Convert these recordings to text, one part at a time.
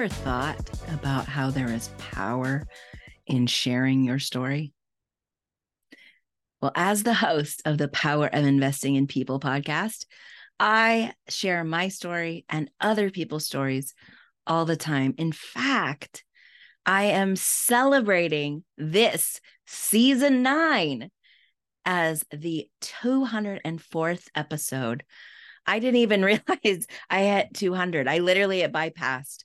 ever thought about how there is power in sharing your story? Well, as the host of the Power of Investing in People podcast, I share my story and other people's stories all the time. In fact, I am celebrating this season nine as the 204th episode. I didn't even realize I had 200. I literally it bypassed.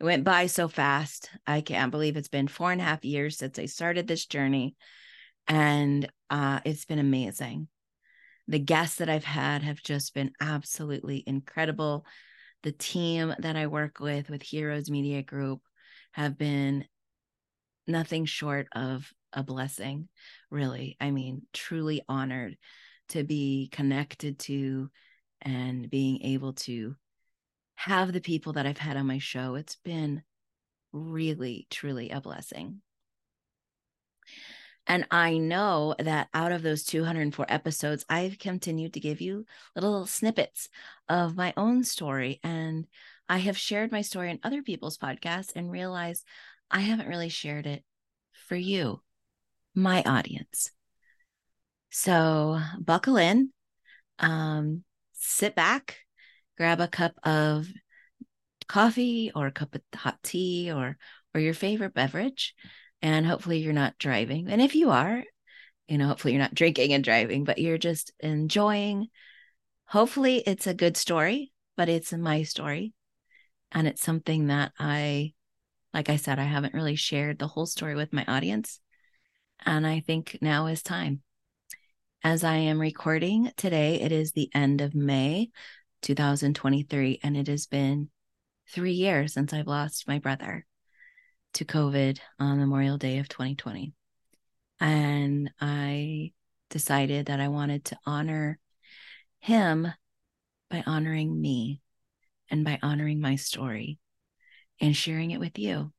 It went by so fast. I can't believe it's been four and a half years since I started this journey. And uh, it's been amazing. The guests that I've had have just been absolutely incredible. The team that I work with, with Heroes Media Group, have been nothing short of a blessing, really. I mean, truly honored to be connected to and being able to have the people that I've had on my show. It's been really, truly a blessing. And I know that out of those 204 episodes, I've continued to give you little snippets of my own story. And I have shared my story in other people's podcasts and realized I haven't really shared it for you, my audience. So buckle in, um, sit back, grab a cup of coffee or a cup of hot tea or or your favorite beverage and hopefully you're not driving. And if you are you know hopefully you're not drinking and driving but you're just enjoying. Hopefully it's a good story but it's my story and it's something that i like i said i haven't really shared the whole story with my audience and i think now is time. As i am recording today it is the end of may 2023 and it has been three years since i've lost my brother to COVID on Memorial Day of 2020. And I decided that I wanted to honor him by honoring me and by honoring my story and sharing it with you.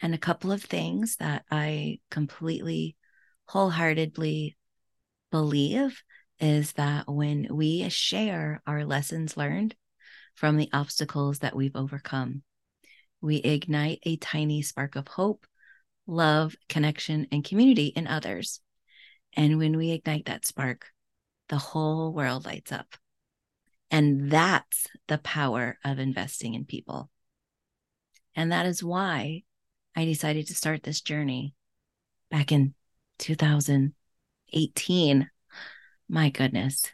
And a couple of things that I completely wholeheartedly believe is that when we share our lessons learned from the obstacles that we've overcome, we ignite a tiny spark of hope, love, connection, and community in others. And when we ignite that spark, the whole world lights up. And that's the power of investing in people. And that is why I decided to start this journey back in 2018. My goodness,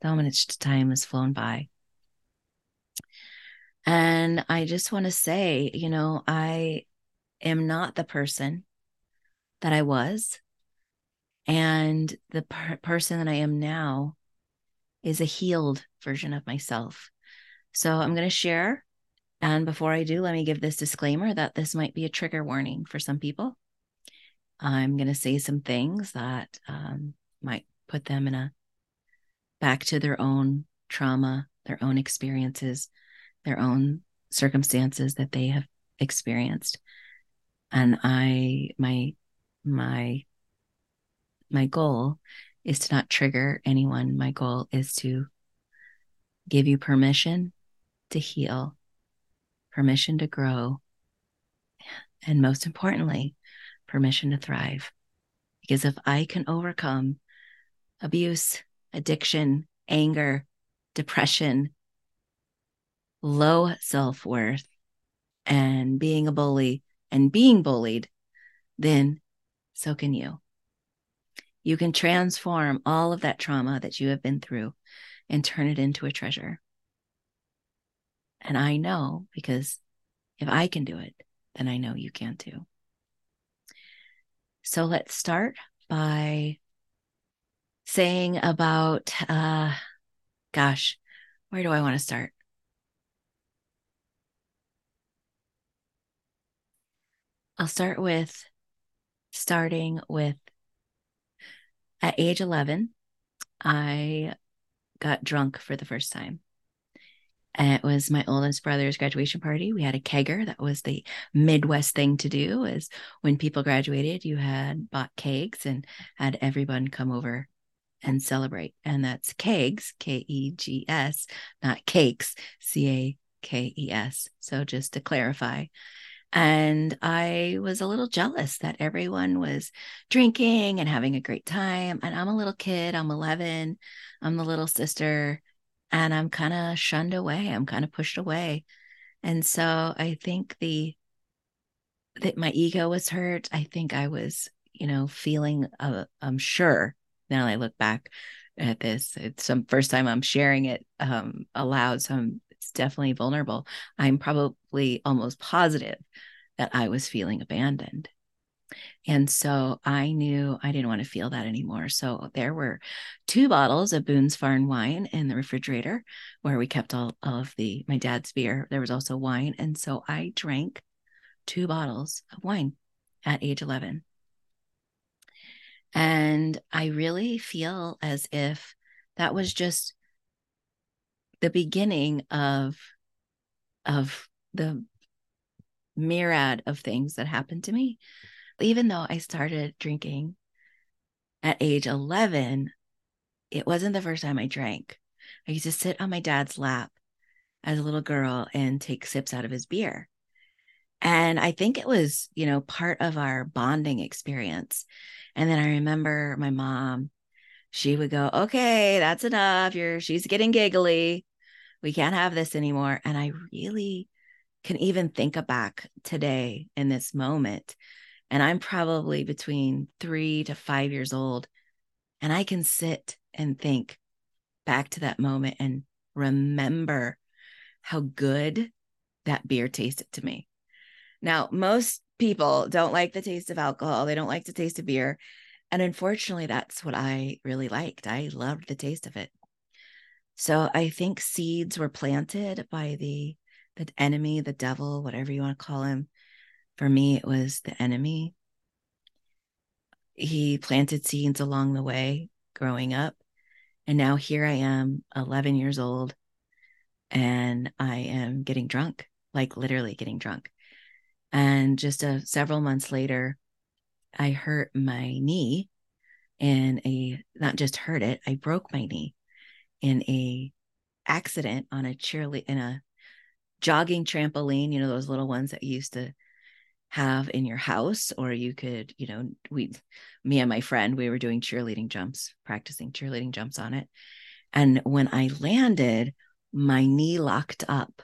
so much time has flown by. And I just want to say, you know, I am not the person that I was. And the per- person that I am now is a healed version of myself. So I'm going to share. And before I do, let me give this disclaimer that this might be a trigger warning for some people. I'm going to say some things that um, might put them in a back to their own trauma, their own experiences, their own circumstances that they have experienced. And i my my my goal is to not trigger anyone. My goal is to give you permission to heal permission to grow and most importantly permission to thrive. Because if i can overcome abuse addiction anger depression low self worth and being a bully and being bullied, then so can you. You can transform all of that trauma that you have been through and turn it into a treasure. And I know because if I can do it, then I know you can too. So let's start by saying about, uh, gosh, where do I want to start? I'll start with starting with at age 11, I got drunk for the first time. And it was my oldest brother's graduation party. We had a kegger. That was the Midwest thing to do. Is when people graduated, you had bought kegs and had everyone come over and celebrate. And that's kegs, K E G S, not cakes, C A K E S. So just to clarify. And I was a little jealous that everyone was drinking and having a great time. And I'm a little kid, I'm 11, I'm the little sister, and I'm kind of shunned away. I'm kind of pushed away. And so I think the that my ego was hurt. I think I was, you know, feeling uh, I'm sure now I look back at this. It's some first time I'm sharing it um aloud. So I'm it's definitely vulnerable. I'm probably almost positive that I was feeling abandoned. And so I knew I didn't want to feel that anymore. So there were two bottles of Boone's Farm wine in the refrigerator where we kept all, all of the my dad's beer. There was also wine. And so I drank two bottles of wine at age 11. And I really feel as if that was just the beginning of of the myriad of things that happened to me. Even though I started drinking at age 11, it wasn't the first time I drank. I used to sit on my dad's lap as a little girl and take sips out of his beer. And I think it was, you know, part of our bonding experience. And then I remember my mom, she would go, okay, that's enough. You're, she's getting giggly. We can't have this anymore. And I really can even think back today in this moment. And I'm probably between three to five years old. And I can sit and think back to that moment and remember how good that beer tasted to me. Now, most people don't like the taste of alcohol, they don't like the taste of beer. And unfortunately, that's what I really liked. I loved the taste of it. So I think seeds were planted by the the enemy, the devil, whatever you want to call him. For me, it was the enemy. He planted seeds along the way growing up. And now here I am, 11 years old, and I am getting drunk, like literally getting drunk. And just a, several months later, I hurt my knee in a not just hurt it, I broke my knee in a accident on a cheerlead in a jogging trampoline, you know, those little ones that you used to have in your house, or you could, you know, we, me and my friend, we were doing cheerleading jumps, practicing cheerleading jumps on it. And when I landed, my knee locked up.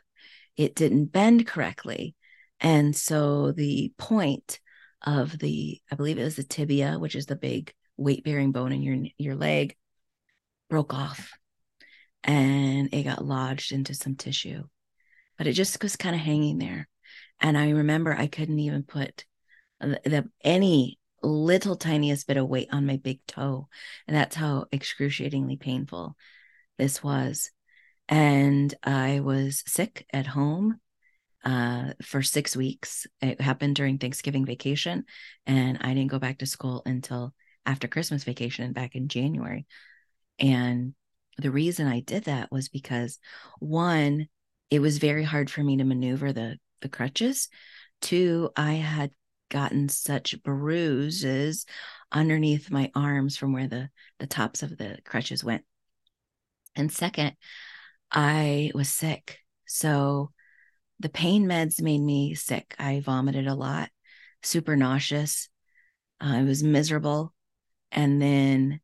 It didn't bend correctly. And so the point of the, I believe it was the tibia, which is the big weight bearing bone in your your leg, broke off, and it got lodged into some tissue, but it just was kind of hanging there. And I remember I couldn't even put the, the any little tiniest bit of weight on my big toe, and that's how excruciatingly painful this was. And I was sick at home uh, for six weeks. It happened during Thanksgiving vacation, and I didn't go back to school until after Christmas vacation back in January. And the reason I did that was because one, it was very hard for me to maneuver the the crutches. Two, I had gotten such bruises underneath my arms from where the the tops of the crutches went. And second, I was sick. So the pain meds made me sick. I vomited a lot, super nauseous. Uh, I was miserable. And then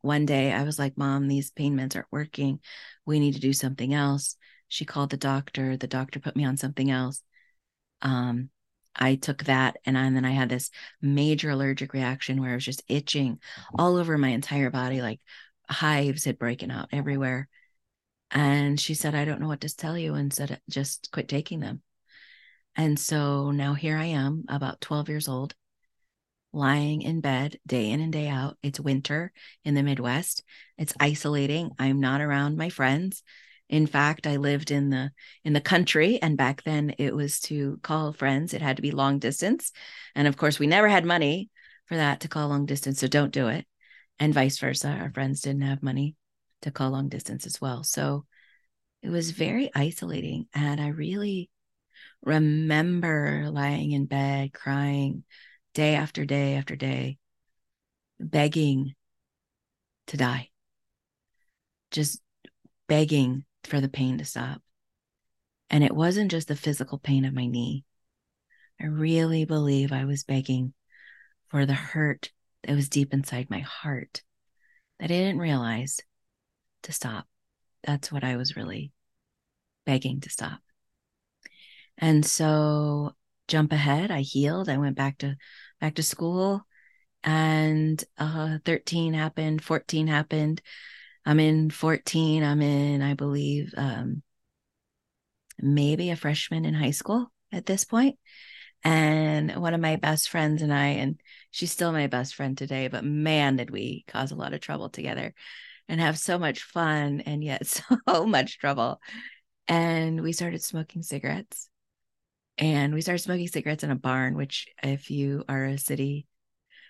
one day I was like, Mom, these pain meds aren't working. We need to do something else. She called the doctor. The doctor put me on something else. Um, I took that and, I, and then I had this major allergic reaction where I was just itching all over my entire body, like hives had broken out everywhere. And she said, I don't know what to tell you, and said, just quit taking them. And so now here I am, about 12 years old, lying in bed day in and day out. It's winter in the Midwest. It's isolating. I'm not around my friends. In fact, I lived in the in the country and back then it was to call friends, it had to be long distance. And of course, we never had money for that to call long distance, so don't do it. And vice versa, our friends didn't have money to call long distance as well. So it was very isolating. And I really remember lying in bed crying day after day after day, begging to die, just begging for the pain to stop. And it wasn't just the physical pain of my knee. I really believe I was begging for the hurt that was deep inside my heart that I didn't realize to stop. That's what I was really begging to stop. And so jump ahead, I healed. I went back to back to school and uh 13 happened, 14 happened. I'm in 14. I'm in, I believe, um maybe a freshman in high school at this point. And one of my best friends and I, and she's still my best friend today, but man, did we cause a lot of trouble together and have so much fun and yet so much trouble. And we started smoking cigarettes. And we started smoking cigarettes in a barn, which, if you are a city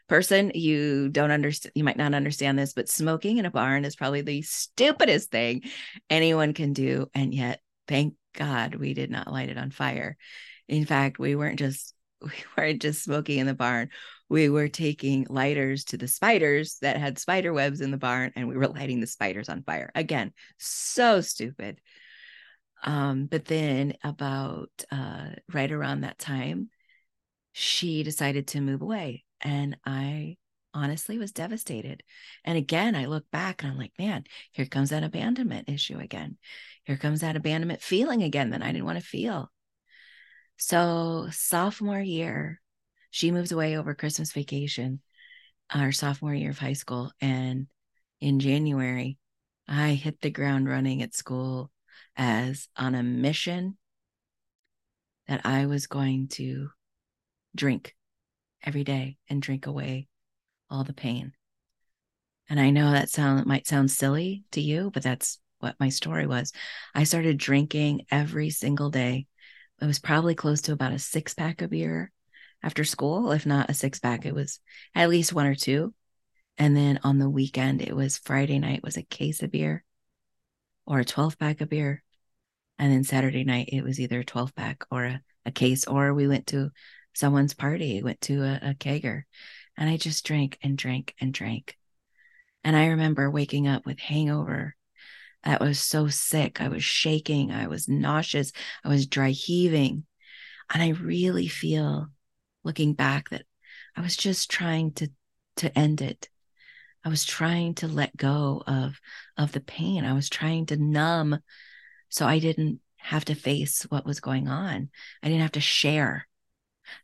person, you don't understand, you might not understand this, but smoking in a barn is probably the stupidest thing anyone can do. And yet, thank God we did not light it on fire. In fact, we weren't just we weren't just smoking in the barn. We were taking lighters to the spiders that had spider webs in the barn and we were lighting the spiders on fire. Again, so stupid. Um, but then about uh, right around that time, she decided to move away. And I honestly was devastated. And again, I look back and I'm like, man, here comes that abandonment issue again. Here comes that abandonment feeling again that I didn't want to feel. So, sophomore year, she moves away over Christmas vacation, uh, our sophomore year of high school. And in January, I hit the ground running at school as on a mission that I was going to drink every day and drink away all the pain. And I know that sound might sound silly to you, but that's what my story was. I started drinking every single day. It was probably close to about a six pack of beer after school. If not a six pack, it was at least one or two. And then on the weekend, it was Friday night was a case of beer or a 12 pack of beer. And then Saturday night, it was either a 12 pack or a, a case, or we went to someone's party, went to a, a kegger. And I just drank and drank and drank. And I remember waking up with hangover. I was so sick. I was shaking. I was nauseous. I was dry heaving. And I really feel looking back that I was just trying to to end it. I was trying to let go of of the pain. I was trying to numb so I didn't have to face what was going on. I didn't have to share.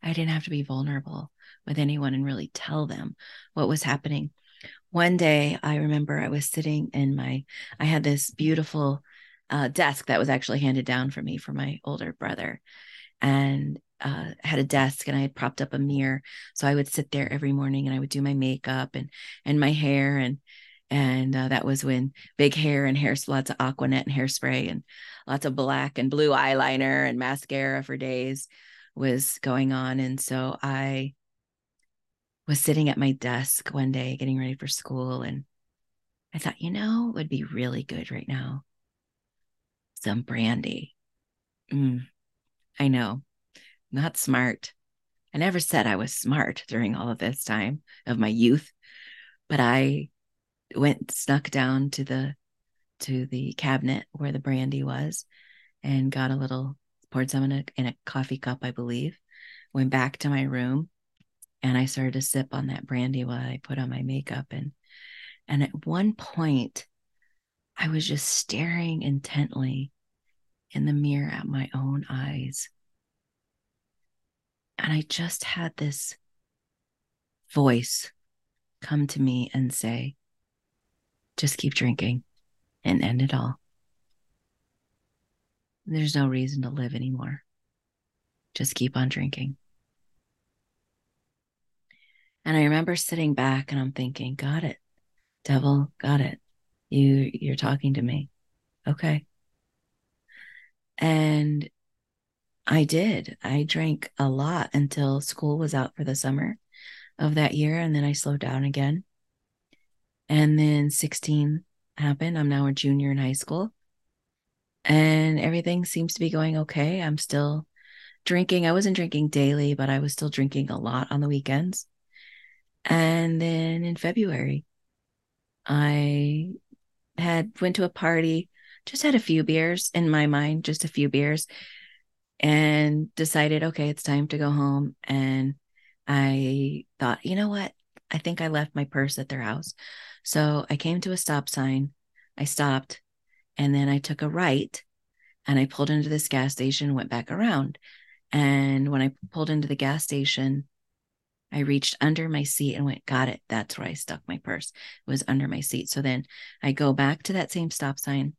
I didn't have to be vulnerable with anyone and really tell them what was happening. One day, I remember I was sitting in my, I had this beautiful uh, desk that was actually handed down for me for my older brother. And uh, had a desk and I had propped up a mirror. So I would sit there every morning and I would do my makeup and and my hair and and uh, that was when big hair and hair lots of aquanet and hairspray and lots of black and blue eyeliner and mascara for days was going on. And so i was sitting at my desk one day getting ready for school and i thought you know would be really good right now. Some brandy. Mm, i know not smart. I never said i was smart during all of this time of my youth but i went snuck down to the to the cabinet where the brandy was and got a little poured some in a, in a coffee cup i believe went back to my room and i started to sip on that brandy while i put on my makeup. And and at one point i was just staring intently in the mirror at my own eyes and i just had this voice come to me and say just keep drinking and end it all. There's no reason to live anymore. Just keep on drinking. And I remember sitting back and I'm thinking, got it. Devil, got it. You you're talking to me. Okay. And I did. I drank a lot until school was out for the summer of that year and then I slowed down again. And then 16 happened. I'm now a junior in high school. And everything seems to be going okay. I'm still drinking. I wasn't drinking daily, but I was still drinking a lot on the weekends. And then in February, I had went to a party just had a few beers in my mind, just a few beers, and decided, okay, it's time to go home. And I thought, you know what? I think I left my purse at their house. So I came to a stop sign. I stopped and then I took a right and I pulled into this gas station, went back around. And when I pulled into the gas station, I reached under my seat and went, got it. That's where I stuck my purse. It was under my seat. So then I go back to that same stop sign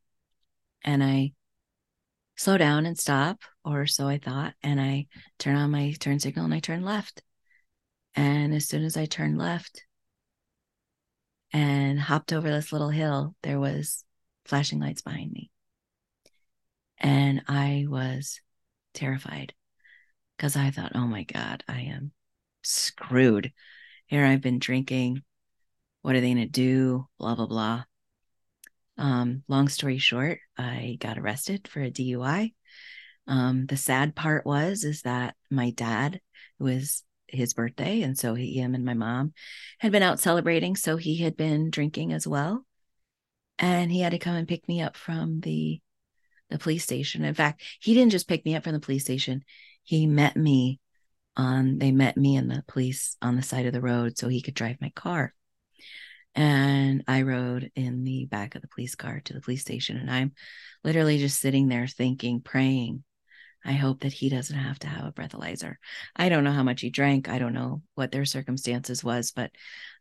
and I slow down and stop, or so I thought. And I turn on my turn signal and I turn left. And as soon as I turned left and hopped over this little hill, there was flashing lights behind me. And I was terrified because I thought, oh my God, I am screwed. Here I've been drinking. What are they going to do? Blah, blah, blah. Um, long story short, I got arrested for a DUI. Um, the sad part was is that my dad was his birthday, and so he, him and my mom had been out celebrating, so he had been drinking as well, and he had to come and pick me up from the the police station. In fact, he didn't just pick me up from the police station; he met me on they met me and the police on the side of the road so he could drive my car. And i rode in the back of the police car to the police station and i'm literally just sitting there thinking praying i hope that he doesn't have to have a breathalyzer i don't know how much he drank i don't know what their circumstances was but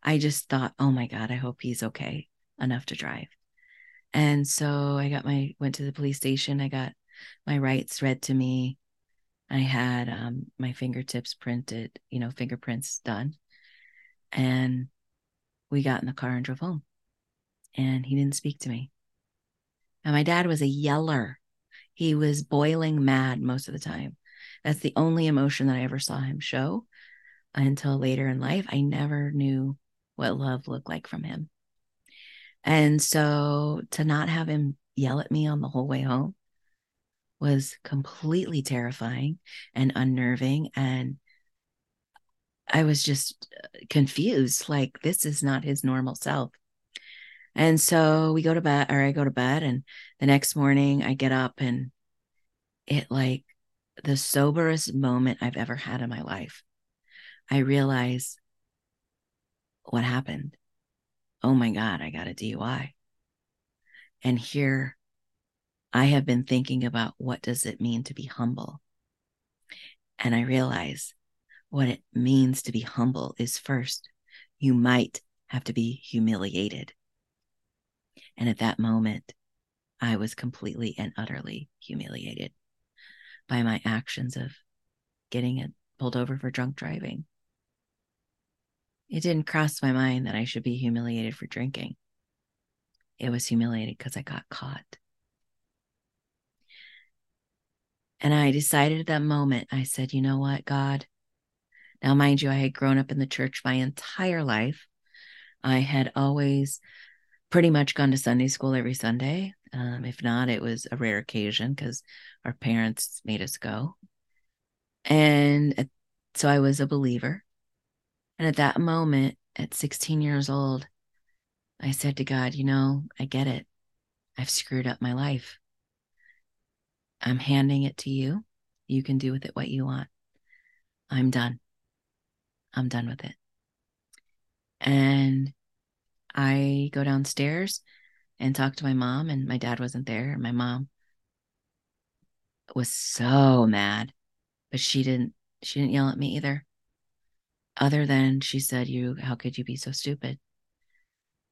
i just thought oh my god i hope he's okay enough to drive and so i got my went to the police station i got my rights read to me I had um, my fingertips printed, you know, fingerprints done. And we got in the car and drove home. And he didn't speak to me. And my dad was a yeller. He was boiling mad most of the time. That's the only emotion that I ever saw him show until later in life. I never knew what love looked like from him. And so to not have him yell at me on the whole way home was completely terrifying and unnerving. And I was just confused like, this is not his normal self. And so we go to bed, or I go to bed, and the next morning I get up and it like the soberest moment I've ever had in my life. I realize what happened. Oh my God, I got a DUI. And here I have been thinking about what does it mean to be humble? And I realize what it means to be humble is first, you might have to be humiliated. And at that moment, I was completely and utterly humiliated by my actions of getting it pulled over for drunk driving. It didn't cross my mind that I should be humiliated for drinking. It was humiliated because I got caught. And I decided at that moment, I said, you know what, God? Now, mind you, I had grown up in the church my entire life. I had always pretty much gone to Sunday school every Sunday. Um, if not, it was a rare occasion because our parents made us go. And so I was a believer. And at that moment, at 16 years old, I said to God, you know, I get it. I've screwed up my life. I'm handing it to you. You can do with it what you want. I'm done. I'm done with it. And I go downstairs and talk to my mom, and my dad wasn't there. My mom was so mad, but she didn't she didn't yell at me either. Other than she said, You how could you be so stupid?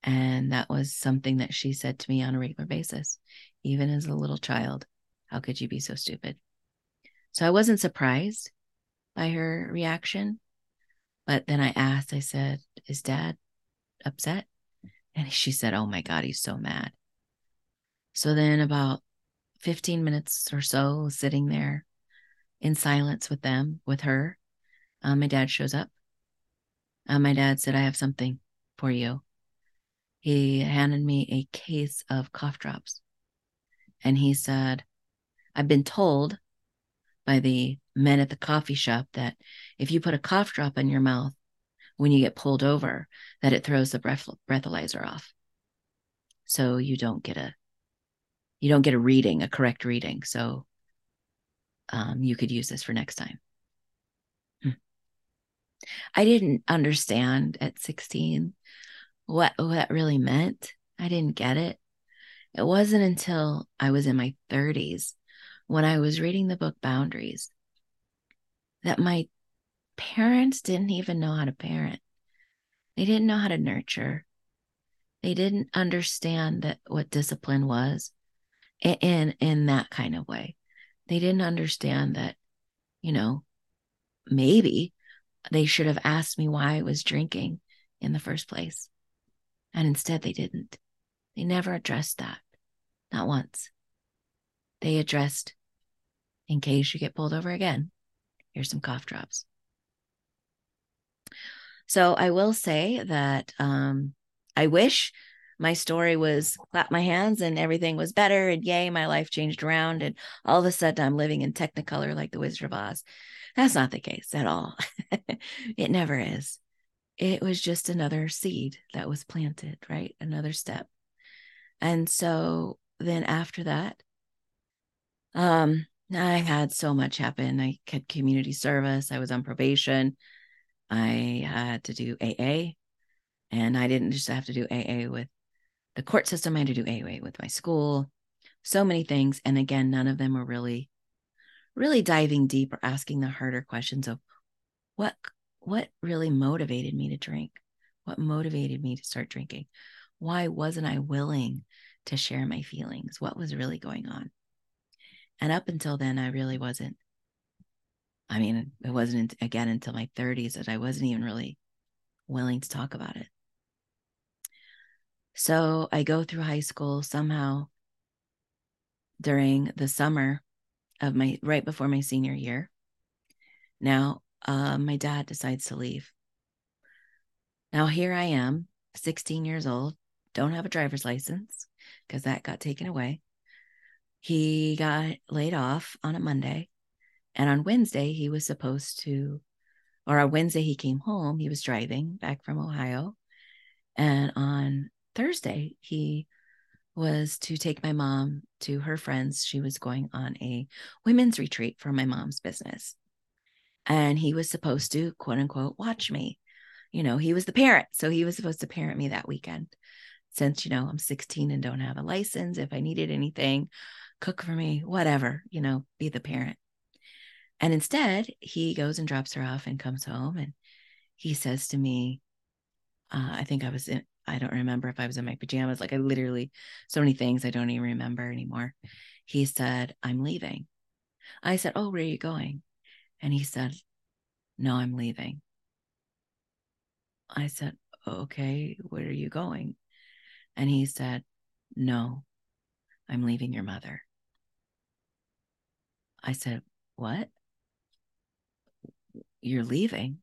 And that was something that she said to me on a regular basis, even as a little child. How could you be so stupid? So I wasn't surprised by her reaction. But then I asked, I said, Is dad upset? And she said, Oh my God, he's so mad. So then, about 15 minutes or so, sitting there in silence with them, with her, uh, my dad shows up. Uh, my dad said, I have something for you. He handed me a case of cough drops. And he said, I've been told by the men at the coffee shop that if you put a cough drop in your mouth when you get pulled over, that it throws the breath- breathalyzer off. So you don't get a you don't get a reading, a correct reading. So um, you could use this for next time. Hmm. I didn't understand at 16 what what that really meant. I didn't get it. It wasn't until I was in my 30s when I was reading the book Boundaries that my parents didn't even know how to parent. They didn't know how to nurture. They didn't understand that what discipline was in in that kind of way. They didn't understand that, you know, maybe they should have asked me why I was drinking in the first place. And instead they didn't. They never addressed that. Not once. They addressed in case you get pulled over again. Here's some cough drops. So I will say that um, I wish my story was clap my hands and everything was better and yay, my life changed around and all of a sudden I'm living in Technicolor like the Wizard of Oz. That's not the case at all. it never is. It was just another seed that was planted, right? Another step. And so then after that, um, I had so much happen. I had community service. I was on probation. I had to do AA. And I didn't just have to do AA with the court system. I had to do AA with my school. So many things. And again, none of them were really, really diving deep or asking the harder questions of what what really motivated me to drink? What motivated me to start drinking? Why wasn't I willing to share my feelings? What was really going on? And up until then, I really wasn't. I mean, it wasn't again until my 30s that I wasn't even really willing to talk about it. So I go through high school somehow during the summer of my right before my senior year. Now, uh, my dad decides to leave. Now, here I am, 16 years old, don't have a driver's license because that got taken away. He got laid off on a Monday. And on Wednesday, he was supposed to, or on Wednesday, he came home. He was driving back from Ohio. And on Thursday, he was to take my mom to her friends. She was going on a women's retreat for my mom's business. And he was supposed to, quote unquote, watch me. You know, he was the parent. So he was supposed to parent me that weekend. Since, you know, I'm 16 and don't have a license, if I needed anything, cook for me, whatever, you know, be the parent. And instead, he goes and drops her off and comes home. And he says to me, uh, I think I was in, I don't remember if I was in my pajamas. Like I literally, so many things I don't even remember anymore. He said, I'm leaving. I said, Oh, where are you going? And he said, No, I'm leaving. I said, Okay, where are you going? And he said, No, I'm leaving your mother. I said, What? You're leaving?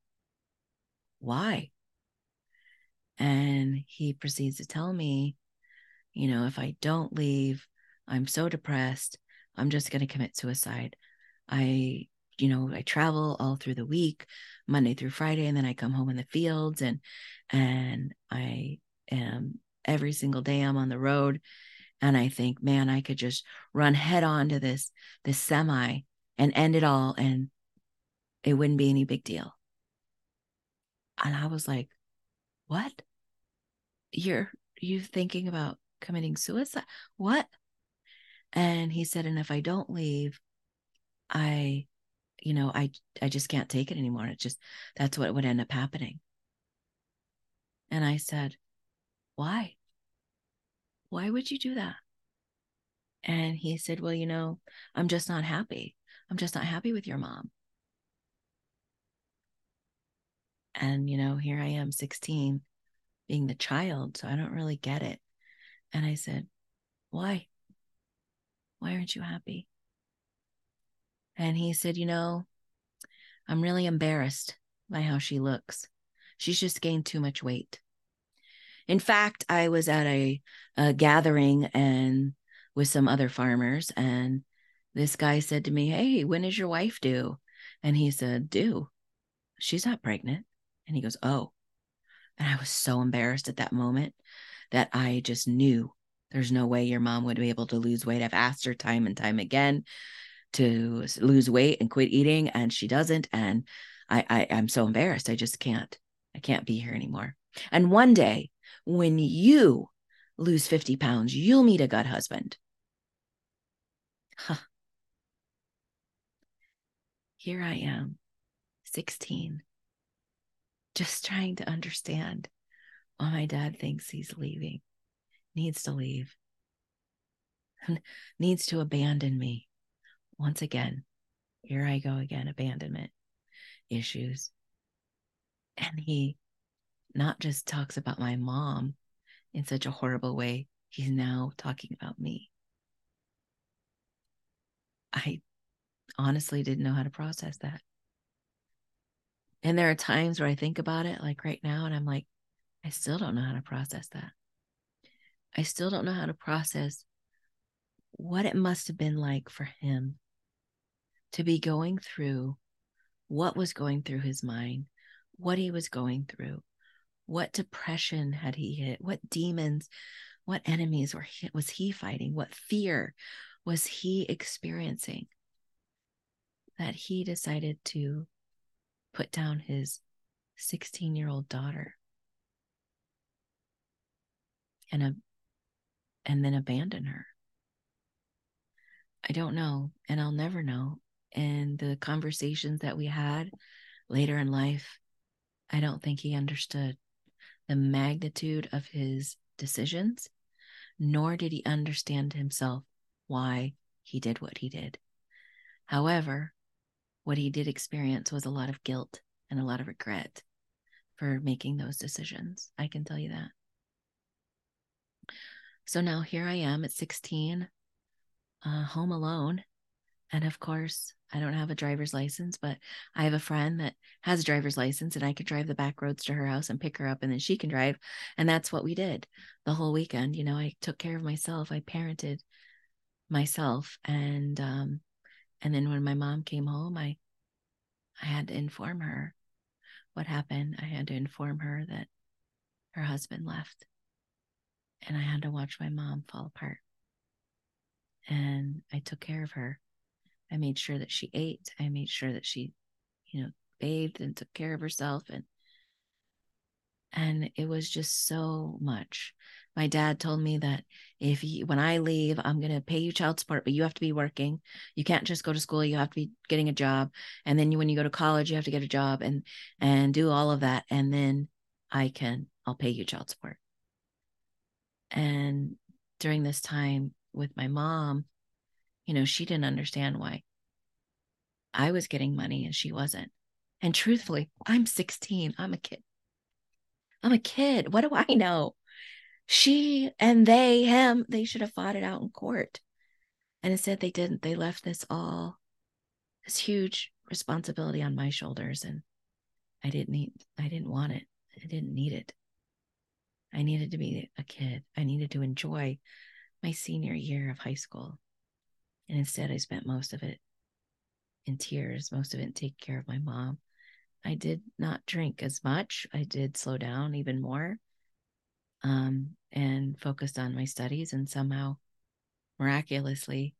Why? And he proceeds to tell me, you know, if I don't leave, I'm so depressed. I'm just going to commit suicide. I, you know, I travel all through the week, Monday through Friday, and then I come home in the fields and, and I am every single day I'm on the road and I think, man, I could just run head on to this this semi and end it all, and it wouldn't be any big deal. And I was like, what? You're you thinking about committing suicide? What? And he said, and if I don't leave, I, you know, I I just can't take it anymore. It just that's what would end up happening. And I said, why? Why would you do that? And he said, Well, you know, I'm just not happy. I'm just not happy with your mom. And, you know, here I am, 16, being the child. So I don't really get it. And I said, Why? Why aren't you happy? And he said, You know, I'm really embarrassed by how she looks. She's just gained too much weight. In fact, I was at a, a gathering and with some other farmers, and this guy said to me, Hey, when is your wife due? And he said, Due. She's not pregnant. And he goes, Oh. And I was so embarrassed at that moment that I just knew There's no way your mom would be able to lose weight. I've asked her time and time again to lose weight and quit eating, and she doesn't. And I, I I'm so embarrassed. I just can't. I can't be here anymore. And one day, when you lose 50 pounds, you'll meet a good husband. Huh. Here I am, 16, just trying to understand why my dad thinks he's leaving, needs to leave, needs to abandon me. Once again, here I go again, abandonment issues. And he not just talks about my mom in such a horrible way, he's now talking about me. I honestly didn't know how to process that. And there are times where I think about it, like right now, and I'm like, I still don't know how to process that. I still don't know how to process what it must have been like for him to be going through what was going through his mind, what he was going through, what depression had he hit, what demons, what enemies were he, was he fighting, what fear was he experiencing that he decided to put down his 16 year old daughter and a, and then abandon her. I don't know, and I'll never know. And the conversations that we had later in life, I don't think he understood the magnitude of his decisions, nor did he understand himself why he did what he did. However, what he did experience was a lot of guilt and a lot of regret for making those decisions. I can tell you that. So now here I am at 16, uh, home alone. And of course, I don't have a driver's license, but I have a friend that has a driver's license and I could drive the back roads to her house and pick her up and then she can drive. And that's what we did the whole weekend. You know, I took care of myself. I parented myself. And um, and then when my mom came home, I I had to inform her what happened. I had to inform her that her husband left. And I had to watch my mom fall apart. And I took care of her I made sure that she ate. I made sure that she, you know, bathed and took care of herself and and it was just so much. My dad told me that if you, when I leave, I'm going to pay you child support, but you have to be working. You can't just go to school. You have to be getting a job. And then you, when you go to college, you have to get a job and, and do all of that. And then I can, I'll pay you child support. And during this time with my mom, you know, she didn't understand why I was getting money and she wasn't. And truthfully, I'm 16. I'm a kid. I'm a kid. What do I know? She and they, him, they should have fought it out in court. And instead, they didn't. They left this all, this huge responsibility on my shoulders. And I didn't need, I didn't want it. I didn't need it. I needed to be a kid. I needed to enjoy my senior year of high school. And instead, I spent most of it in tears, most of it take care of my mom. I did not drink as much. I did slow down even more um, and focused on my studies. And somehow, miraculously,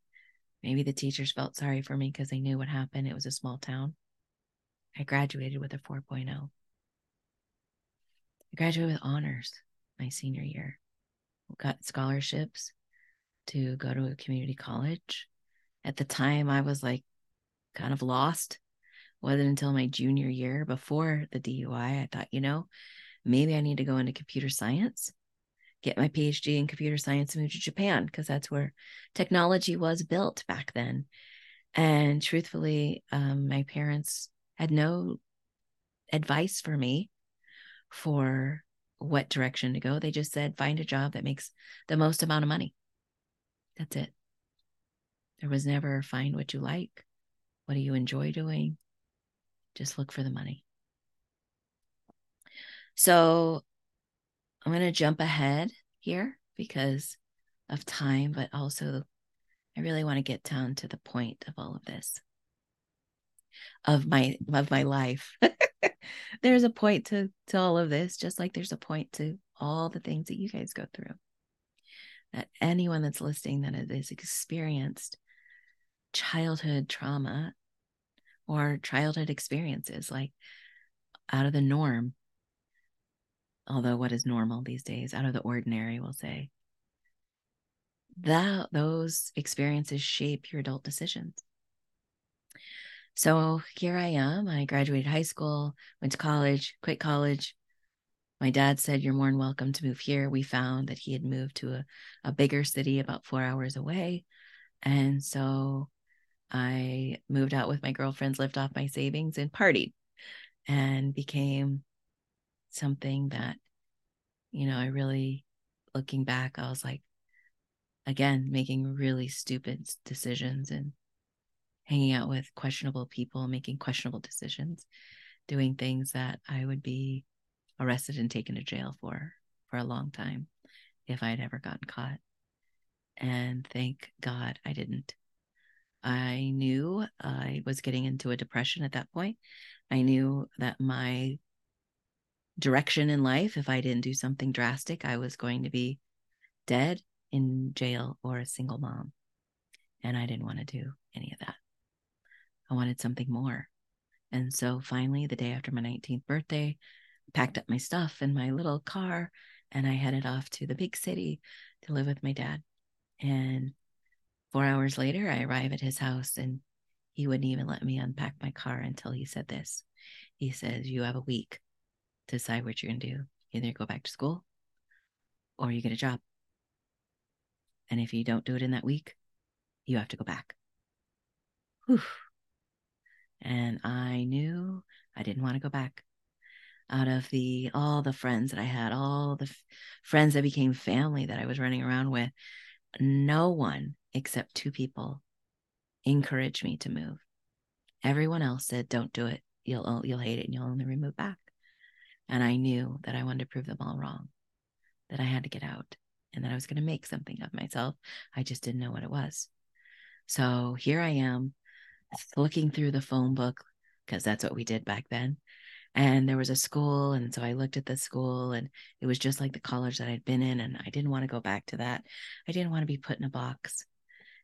maybe the teachers felt sorry for me because they knew what happened. It was a small town. I graduated with a 4.0. I graduated with honors my senior year. Got scholarships to go to a community college at the time I was like kind of lost. wasn't until my junior year before the DUI I thought, you know, maybe I need to go into computer science, get my PhD in computer science and move to Japan because that's where technology was built back then. And truthfully, um, my parents had no advice for me for what direction to go. They just said, find a job that makes the most amount of money. That's it. There was never find what you like. What do you enjoy doing? Just look for the money. So I'm going to jump ahead here because of time, but also I really want to get down to the point of all of this of my of my life. there's a point to to all of this, just like there's a point to all the things that you guys go through. that anyone that's listening that has experienced childhood trauma or childhood experiences like out of the norm although what is normal these days out of the ordinary we'll say. That those experiences shape your adult decisions. So here i am i graduated high school went to college quit college. My dad said you're more than welcome to move here. We found that he had moved to a, a bigger city about four hours away. And so i moved out with my girlfriends lived off my savings and partied and became something that you know i really looking back i was like again making really stupid decisions and hanging out with questionable people making questionable decisions doing things that i would be arrested and taken to jail for for a long time if i had ever gotten caught. And thank god i didn't. I knew i was getting into a depression at that point. I knew that my direction in life if i didn't do something drastic i was going to be dead in jail or a single mom. And I didn't want to do any of that. I wanted something more. And so finally, the day after my 19th birthday, I packed up my stuff in my little car and I headed off to the big city to live with my dad. And four hours later, I arrive at his house and he wouldn't even let me unpack my car until he said this. He says, You have a week decide what you're going to do. Either go back to school or you get a job. And if you don't do it in that week, you have to go back. Whew. And I knew I didn't want to go back. Out of the all the friends that I had, all the f- friends that became family that I was running around with, no one except two people encouraged me to move. Everyone else said, "Don't do it. You'll you'll hate it, and you'll only move back." And I knew that I wanted to prove them all wrong, that I had to get out and that I was going to make something of myself. I just didn't know what it was. So here I am looking through the phone book because that's what we did back then. And there was a school. And so I looked at the school and it was just like the college that I'd been in. And I didn't want to go back to that. I didn't want to be put in a box.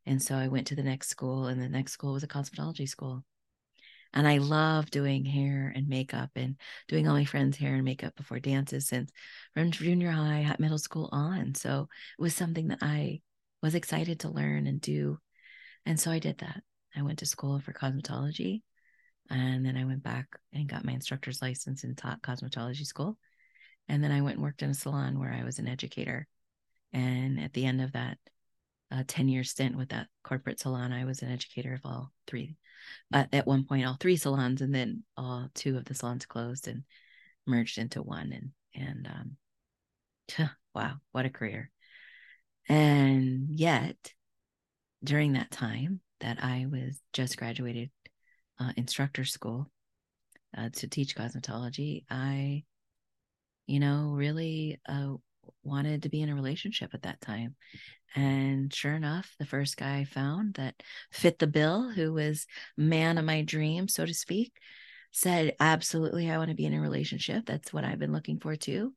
And so I went to the next school, and the next school was a cosmetology school. And I love doing hair and makeup and doing all my friends' hair and makeup before dances since from junior high, middle school on. So it was something that I was excited to learn and do. And so I did that. I went to school for cosmetology and then I went back and got my instructor's license and taught cosmetology school. And then I went and worked in a salon where I was an educator. And at the end of that uh, 10 year stint with that corporate salon, I was an educator of all three uh, at one point all three salons and then all two of the salons closed and merged into one and and um wow what a career. And yet during that time that i was just graduated uh, instructor school uh, to teach cosmetology i you know really uh, wanted to be in a relationship at that time and sure enough, the first guy I found that fit the bill, who was man of my dream, so to speak, said, Absolutely, I want to be in a relationship. That's what I've been looking for too.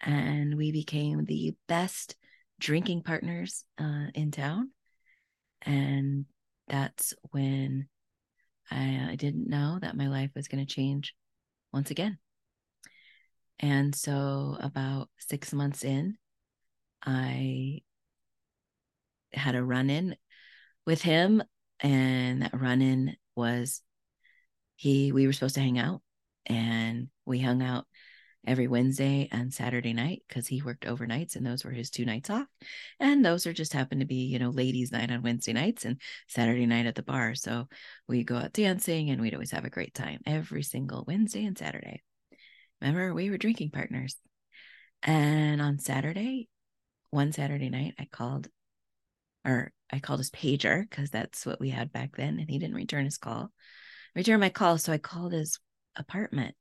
And we became the best drinking partners uh, in town. And that's when I, I didn't know that my life was going to change once again. And so, about six months in, I had a run in with him, and that run in was he, we were supposed to hang out, and we hung out every Wednesday and Saturday night because he worked overnights and those were his two nights off. And those are just happened to be, you know, ladies' night on Wednesday nights and Saturday night at the bar. So we go out dancing and we'd always have a great time every single Wednesday and Saturday. Remember, we were drinking partners. And on Saturday, one Saturday night, I called, or I called his pager because that's what we had back then, and he didn't return his call. Return my call, so I called his apartment,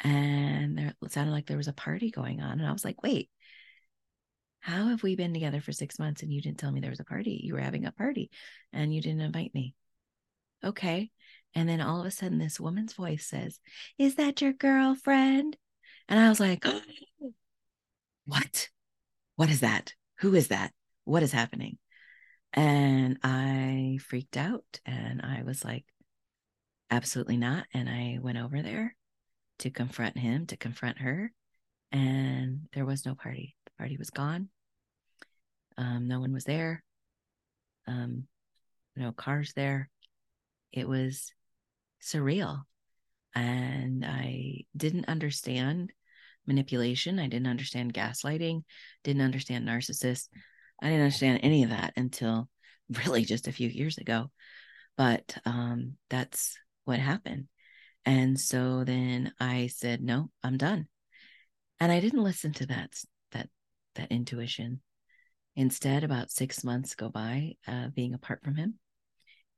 and there it sounded like there was a party going on, and I was like, "Wait, how have we been together for six months and you didn't tell me there was a party? You were having a party, and you didn't invite me." Okay, and then all of a sudden, this woman's voice says, Is that your girlfriend? And I was like, What? What is that? Who is that? what is happening? And I freaked out and I was like, absolutely not. And I went over there to confront him, to confront her. And there was no party. The party was gone. Um, no one was there. Um, no cars there. It was surreal. And I didn't understand manipulation. I didn't understand gaslighting, didn't understand narcissists. I didn't understand any of that until really just a few years ago. But um, that's what happened. And so then I said, no, I'm done. And I didn't listen to that, that, that intuition. Instead, about six months go by uh, being apart from him.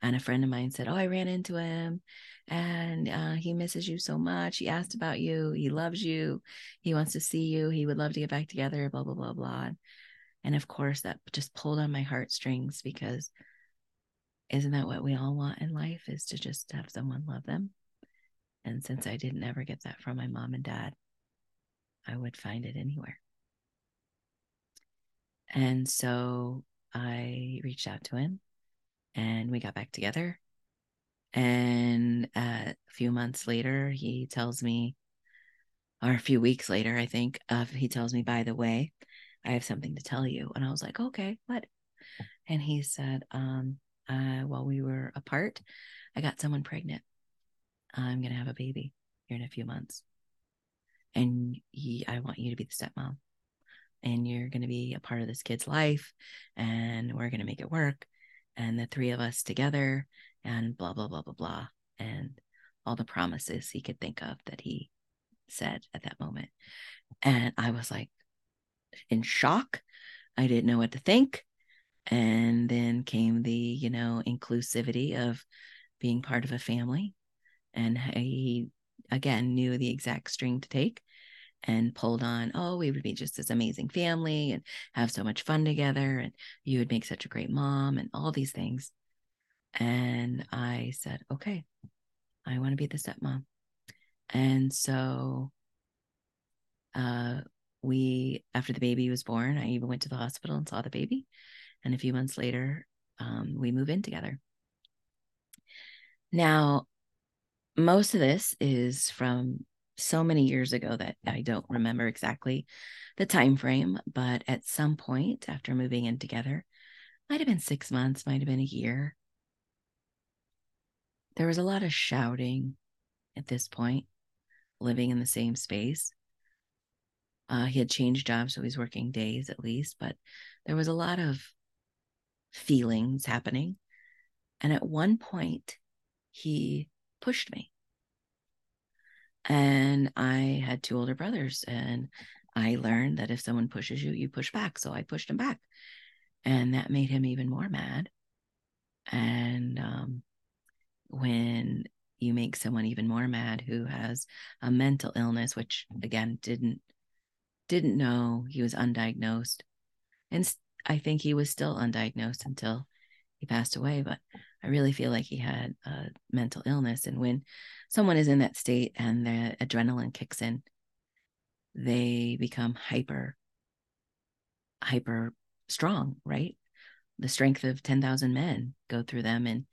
And a friend of mine said, Oh, I ran into him and uh, he misses you so much. He asked about you. He loves you. He wants to see you. He would love to get back together, blah, blah, blah, blah. And of course, that just pulled on my heartstrings because isn't that what we all want in life is to just have someone love them? And since I didn't ever get that from my mom and dad, I would find it anywhere. And so I reached out to him and we got back together. And uh, a few months later, he tells me, or a few weeks later, I think, uh, he tells me, by the way, I have something to tell you. And I was like, okay, what? And he said, um, uh, while we were apart, I got someone pregnant. I'm going to have a baby here in a few months. And he, I want you to be the stepmom. And you're going to be a part of this kid's life. And we're going to make it work. And the three of us together, and blah, blah, blah, blah, blah. And all the promises he could think of that he said at that moment. And I was like in shock. I didn't know what to think. And then came the, you know, inclusivity of being part of a family. And he, again, knew the exact string to take and pulled on, oh, we would be just this amazing family and have so much fun together. And you would make such a great mom and all these things. And I said, okay, I want to be the stepmom. And so uh, we, after the baby was born, I even went to the hospital and saw the baby. And a few months later, um, we move in together. Now, most of this is from so many years ago that I don't remember exactly the time frame, but at some point after moving in together, might have been six months, might have been a year. There was a lot of shouting at this point, living in the same space. Uh, he had changed jobs, so he's working days at least, but there was a lot of feelings happening. And at one point, he pushed me. And I had two older brothers, and I learned that if someone pushes you, you push back. So I pushed him back. And that made him even more mad. And um, when you make someone even more mad who has a mental illness, which again didn't didn't know he was undiagnosed, and I think he was still undiagnosed until he passed away. But I really feel like he had a mental illness. And when someone is in that state and the adrenaline kicks in, they become hyper, hyper strong, right? The strength of 10,000 men go through them. And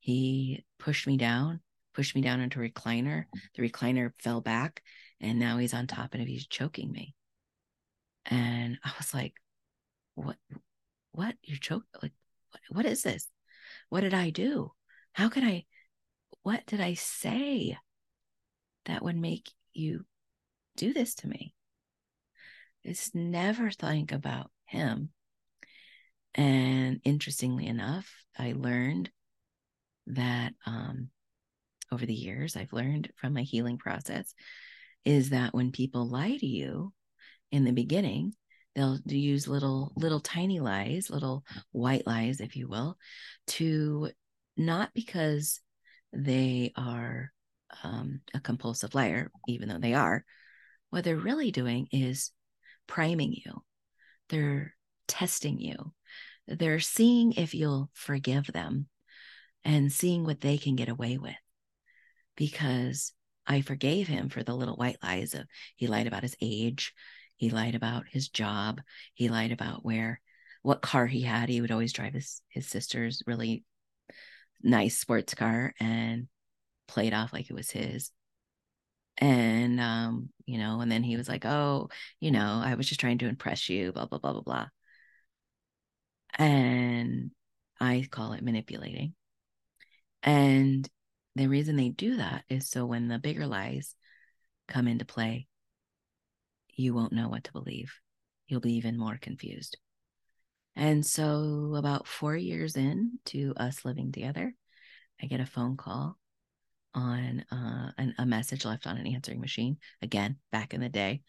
he pushed me down, pushed me down into a recliner. The recliner fell back, and now he's on top and he's choking me. And I was like, what what you're choking like what, what is this what did i do? How could i what did i say that would make you do this to me? It's never think about him. And interestingly enough i learned that um, over the years i've learned from my healing process is that when people lie to you in the beginning they'll use little little tiny lies little white lies if you will to not because they are um, a compulsive liar even though they are. What they're really doing is priming you. They're testing you. They're seeing if you'll forgive them and seeing what they can get away with. Because I forgave him for the little white lies of he lied about his age, he lied about his job. He lied about where what car he had. He would always drive his his sister's really nice sports car and play it off like it was his. And um, you know, and then he was like, "Oh, you know, I was just trying to impress you, blah blah blah blah blah." And I call it manipulating. And the reason they do that is so when the bigger lies come into play, you won't know what to believe. You'll be even more confused. And so, about four years in to us living together, I get a phone call on uh, an, a message left on an answering machine, again, back in the day.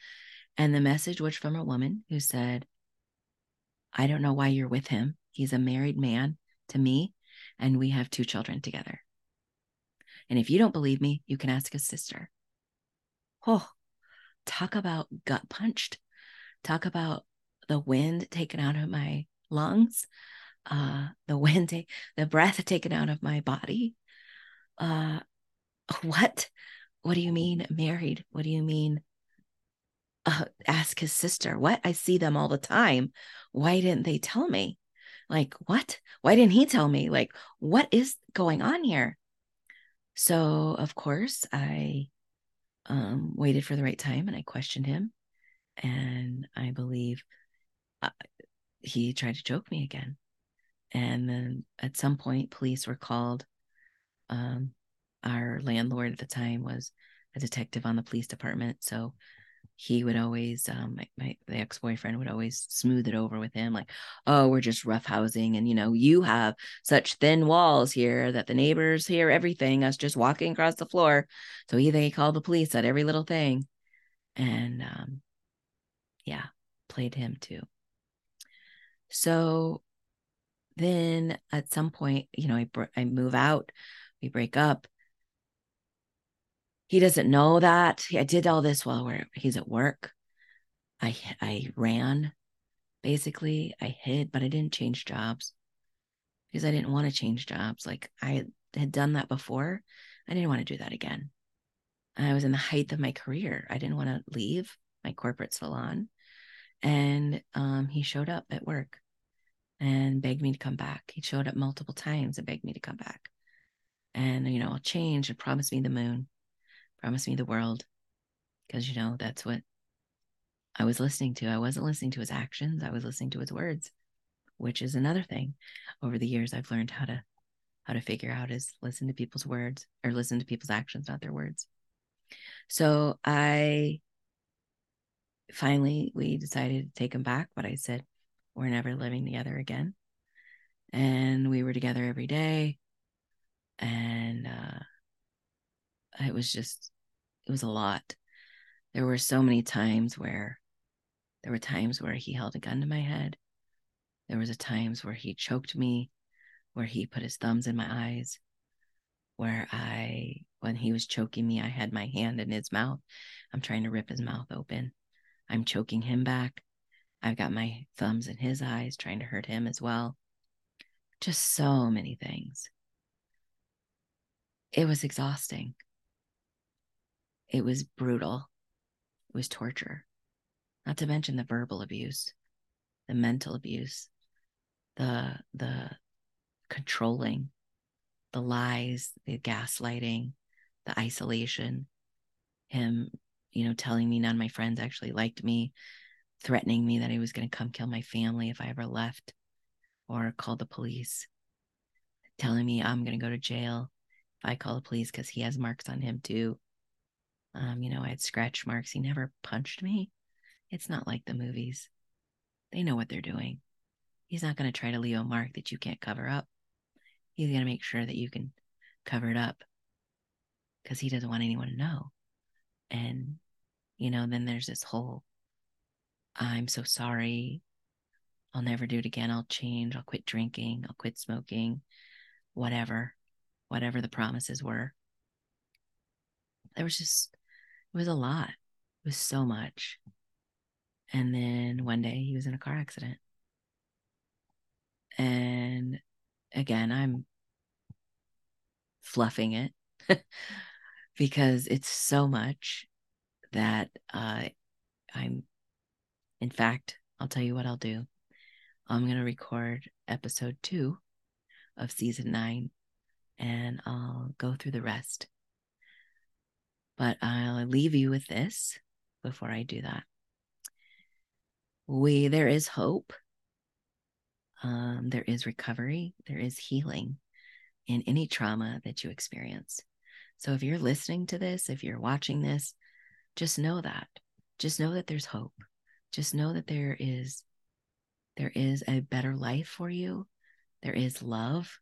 And the message was from a woman who said, I don't know why you're with him. He's a married man to me, and we have two children together. And if you don't believe me, you can ask his sister. Oh, talk about gut punched. Talk about the wind taken out of my lungs, uh, the wind, take, the breath taken out of my body. Uh, what? What do you mean married? What do you mean? Uh, ask his sister. What? I see them all the time. Why didn't they tell me? Like, what? Why didn't he tell me? Like, what is going on here? So, of course, I um, waited for the right time and I questioned him. And I believe uh, he tried to choke me again. And then at some point, police were called. Um, our landlord at the time was a detective on the police department. So he would always, um, my, my the ex boyfriend would always smooth it over with him, like, oh, we're just rough housing. And, you know, you have such thin walls here that the neighbors hear everything, us just walking across the floor. So he, they called the police at every little thing. And, um, yeah, played him too. So then at some point, you know, I, I move out, we break up. He doesn't know that. I did all this while we're, he's at work. I I ran basically. I hid, but I didn't change jobs because I didn't want to change jobs. Like I had done that before. I didn't want to do that again. I was in the height of my career. I didn't want to leave my corporate salon. And um, he showed up at work and begged me to come back. He showed up multiple times and begged me to come back. And, you know, I'll change and promise me the moon, promise me the world. Because, you know, that's what I was listening to. I wasn't listening to his actions, I was listening to his words, which is another thing. Over the years, I've learned how to how to figure out is listen to people's words or listen to people's actions, not their words. So I finally we decided to take him back, but I said, we're never living together again. And we were together every day. And uh, it was just, it was a lot. There were so many times where there were times where he held a gun to my head. There was a times where he choked me, where he put his thumbs in my eyes, where I, when he was choking me, I had my hand in his mouth. I'm trying to rip his mouth open. I'm choking him back. I've got my thumbs in his eyes, trying to hurt him as well. Just so many things. It was exhausting. It was brutal. It was torture. Not to mention the verbal abuse, the mental abuse, the the controlling, the lies, the gaslighting, the isolation, him, you know, telling me none of my friends actually liked me, threatening me that he was going to come kill my family if I ever left or called the police, telling me I'm going to go to jail if I call the police because he has marks on him too. Um, you know, I had scratch marks. He never punched me. It's not like the movies. They know what they're doing. He's not going to try to leave a mark that you can't cover up. He's going to make sure that you can cover it up because he doesn't want anyone to know. And, you know, then there's this whole I'm so sorry. I'll never do it again. I'll change. I'll quit drinking. I'll quit smoking. Whatever, whatever the promises were. There was just, it was a lot. It was so much. And then one day he was in a car accident. And again, I'm fluffing it because it's so much that uh, I'm in fact, I'll tell you what I'll do. I'm going to record episode two of season nine and I'll go through the rest. But I'll leave you with this before I do that. We there is hope. Um, there is recovery. There is healing in any trauma that you experience. So if you're listening to this, if you're watching this, just know that. Just know that there's hope. Just know that there is there is a better life for you. There is love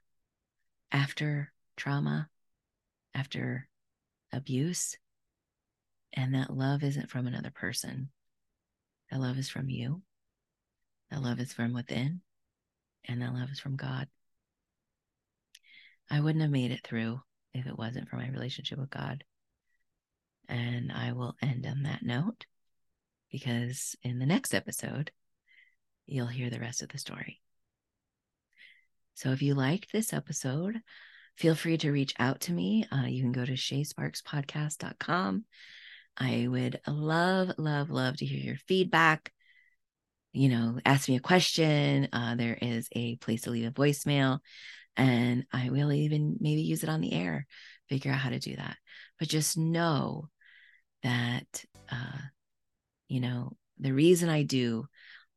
after trauma, after abuse. And that love isn't from another person. That love is from you. That love is from within. And that love is from God. I wouldn't have made it through if it wasn't for my relationship with God. And I will end on that note because in the next episode, you'll hear the rest of the story. So if you liked this episode, feel free to reach out to me. Uh, you can go to shaysparkspodcast.com. I would love, love, love to hear your feedback. You know, ask me a question. Uh, there is a place to leave a voicemail, and I will even maybe use it on the air, figure out how to do that. But just know that, uh, you know, the reason I do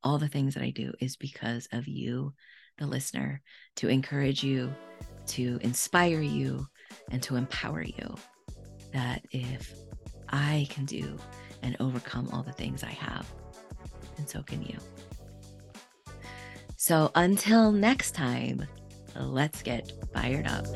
all the things that I do is because of you, the listener, to encourage you, to inspire you, and to empower you. That if I can do and overcome all the things I have, and so can you. So until next time, let's get fired up.